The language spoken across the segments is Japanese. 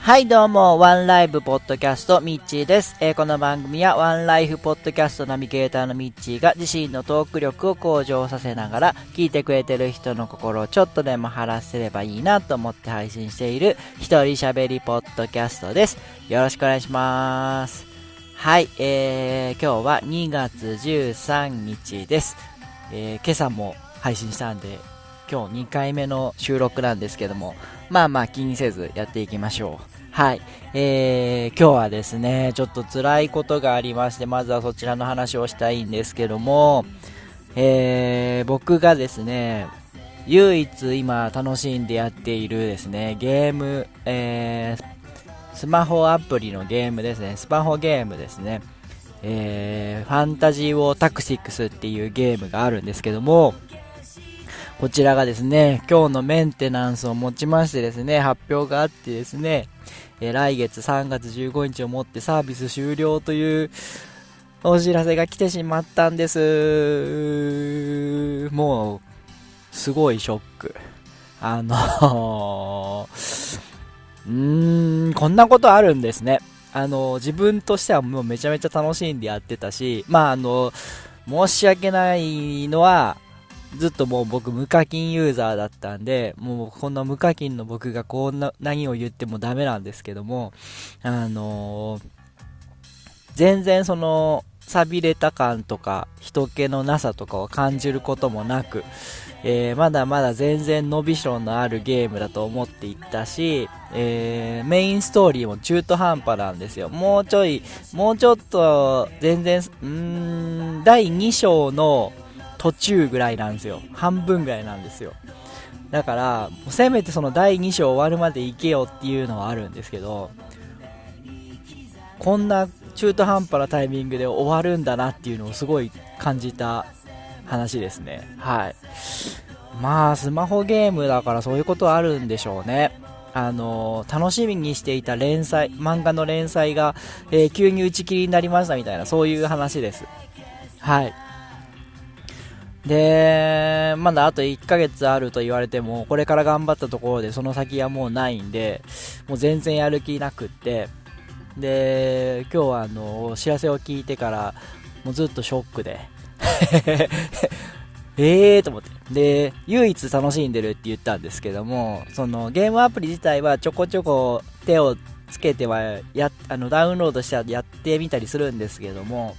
はいどうも、ワンライブポッドキャスト、ミッチーです。えー、この番組はワンライフポッドキャストナビゲーターのミッチーが自身のトーク力を向上させながら、聞いてくれてる人の心をちょっとでも晴らせればいいなと思って配信している一人喋りポッドキャストです。よろしくお願いします。はい、えー、今日は2月13日です。えー、今朝も配信したんで、今日2回目の収録なんですけども、まあまあ気にせずやっていきましょう。はい。えー、今日はですね、ちょっと辛いことがありまして、まずはそちらの話をしたいんですけども、えー、僕がですね、唯一今楽しんでやっているですね、ゲーム、えー、スマホアプリのゲームですね、スマホゲームですね、えー、ファンタジーウォータクシックスっていうゲームがあるんですけども、こちらがですね、今日のメンテナンスをもちましてですね、発表があってですね、え来月3月15日をもってサービス終了というお知らせが来てしまったんです。もう、すごいショック。あの うーん、こんなことあるんですね。あの自分としてはもうめちゃめちゃ楽しんでやってたし、まああの、申し訳ないのは、ずっともう僕無課金ユーザーだったんで、もうこんな無課金の僕がこんな何を言ってもダメなんですけども、あのー、全然その、錆びれた感とか、人気のなさとかを感じることもなく、えー、まだまだ全然伸びしろのあるゲームだと思っていったし、えー、メインストーリーも中途半端なんですよ。もうちょい、もうちょっと、全然、うーん、第2章の、途中ぐらいなんですよ。半分ぐらいなんですよ。だから、せめてその第2章終わるまで行けよっていうのはあるんですけど、こんな中途半端なタイミングで終わるんだなっていうのをすごい感じた話ですね。はい。まあ、スマホゲームだからそういうことはあるんでしょうね。あの、楽しみにしていた連載、漫画の連載が、えー、急に打ち切りになりましたみたいな、そういう話です。はい。で、まだあと1ヶ月あると言われても、これから頑張ったところでその先はもうないんで、もう全然やる気なくって、で、今日はあの、知らせを聞いてから、もうずっとショックで、えーと思って。で、唯一楽しんでるって言ったんですけども、そのゲームアプリ自体はちょこちょこ手をつけてはや、あの、ダウンロードしてやってみたりするんですけども、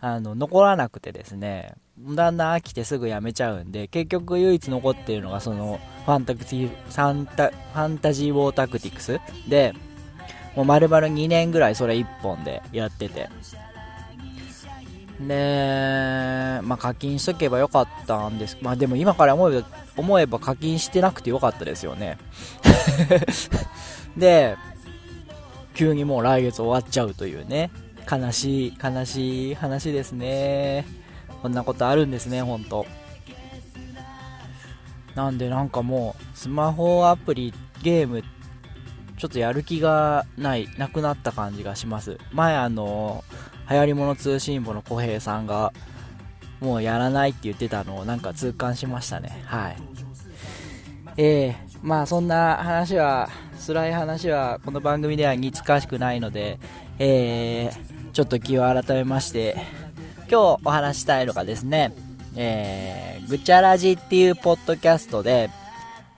あの、残らなくてですね、だんだん飽きてすぐやめちゃうんで、結局唯一残ってるのがその、ファンタクティ、サンタ、ファンタジーウォータクティクスで、もう丸々2年ぐらいそれ1本でやってて。で、まあ課金しとけばよかったんです。まあでも今から思えば、思えば課金してなくてよかったですよね。で、急にもう来月終わっちゃうというね。悲しい、悲しい話ですね。こんなことあるんですね、ほんと。なんでなんかもう、スマホアプリ、ゲーム、ちょっとやる気がない、なくなった感じがします。前あの、流行り物通信簿の小平さんが、もうやらないって言ってたのをなんか痛感しましたね。はい。えー、まあそんな話は、辛い話はこの番組では似つかしくないので、えー、ちょっと気を改めまして、今日お話したいのがですね、えー、ぐちゃらじっていうポッドキャストで、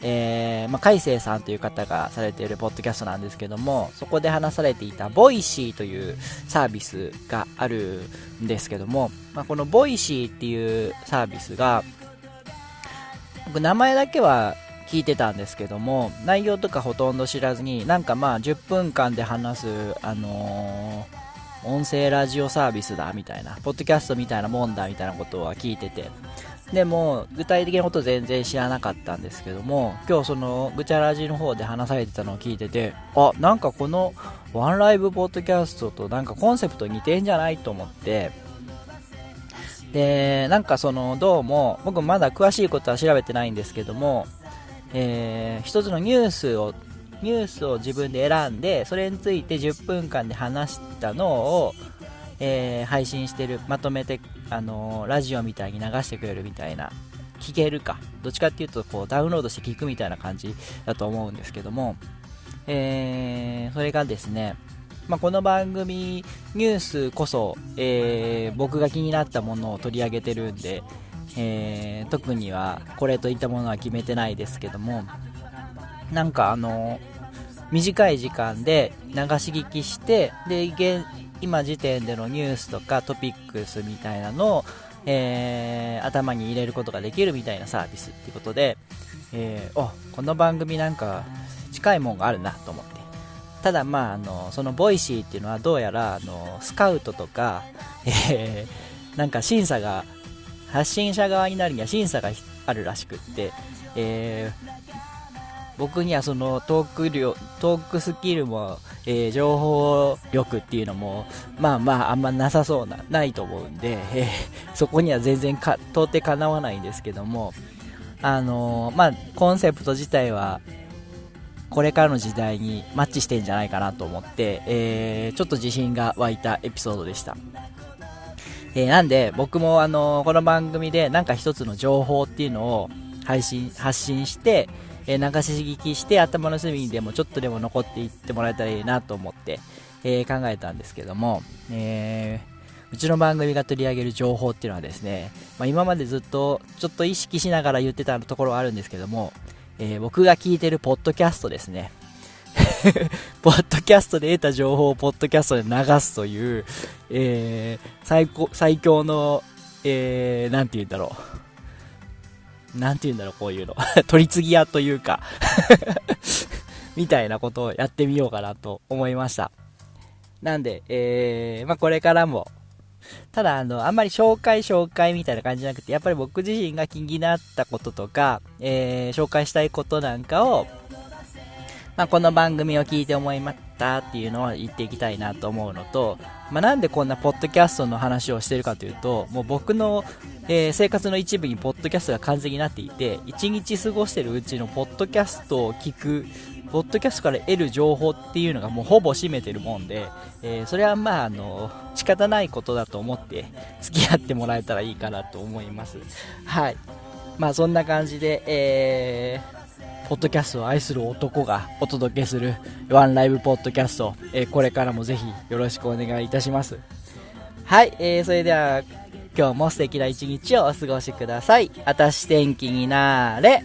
えー、まあ、海星さんという方がされているポッドキャストなんですけども、そこで話されていた Voicy というサービスがあるんですけども、まあ、この Voicy っていうサービスが、僕名前だけは聞いてたんですけども、内容とかほとんど知らずに、なんかまあ10分間で話す、あのー音声ラジオサービスだみたいな、ポッドキャストみたいなもんだみたいなことは聞いてて、でも、具体的なこと全然知らなかったんですけども、今日その、ぐちゃラジの方で話されてたのを聞いてて、あ、なんかこの、ワンライブポッドキャストとなんかコンセプト似てんじゃないと思って、で、なんかその、どうも、僕まだ詳しいことは調べてないんですけども、えー、一つのニュースをニュースを自分で選んでそれについて10分間で話したのを、えー、配信してるまとめて、あのー、ラジオみたいに流してくれるみたいな聞けるかどっちかっていうとこうダウンロードして聞くみたいな感じだと思うんですけども、えー、それがですね、まあ、この番組ニュースこそ、えー、僕が気になったものを取り上げてるんで、えー、特にはこれといったものは決めてないですけどもなんかあの短い時間で流し聞きしてで現今時点でのニュースとかトピックスみたいなのを、えー、頭に入れることができるみたいなサービスっていうことで、えー、おこの番組なんか近いもんがあるなと思って。ただまああのその Voicy っていうのはどうやらあのスカウトとか、えー、なんか審査が発信者側になるには審査があるらしくって、えー、僕にはそのトーク量トークスキルも、えー、情報力っていうのもまあまああんまなさそうなないと思うんで、えー、そこには全然か到底かなわないんですけどもあのー、まあコンセプト自体はこれからの時代にマッチしてんじゃないかなと思って、えー、ちょっと自信が湧いたエピソードでした。えー、なんで、僕もあのこの番組でなんか一つの情報っていうのを配信、発信して、えー、流し聞きして頭の隅にでもちょっとでも残っていってもらえたらいいなと思って、え考えたんですけども、えうちの番組が取り上げる情報っていうのはですね、まあ、今までずっとちょっと意識しながら言ってたところはあるんですけども、え、僕が聞いてるポッドキャストですね。ポッドキャストで得た情報をポッドキャストで流すという、え、最高、最強の、えー、て言うんだろう。なんて言うんだろう、こういうの。取り次ぎ屋というか みたいなことをやってみようかなと思いました。なんで、えー、まあ、これからも、ただ、あの、あんまり紹介紹介みたいな感じじゃなくて、やっぱり僕自身が気になったこととか、えー、紹介したいことなんかを、まあ、この番組を聞いて思いましたっていうのを言っていきたいなと思うのと、まあ、なんでこんなポッドキャストの話をしてるかというと、もう僕の、えー、生活の一部にポッドキャストが完全になっていて、一日過ごしてるうちのポッドキャストを聞くポッドキャストから得る情報っていうのがもうほぼ占めてるもんで、えー、それはまあ、あの、仕方ないことだと思って付き合ってもらえたらいいかなと思います。はい。まあそんな感じで、え、ポッドキャストを愛する男がお届けするワンライブポッドキャスト、えー、これからもぜひよろしくお願いいたします。はい、えー、それでは今日も素敵な一日をお過ごしください。あたし天気になーれ。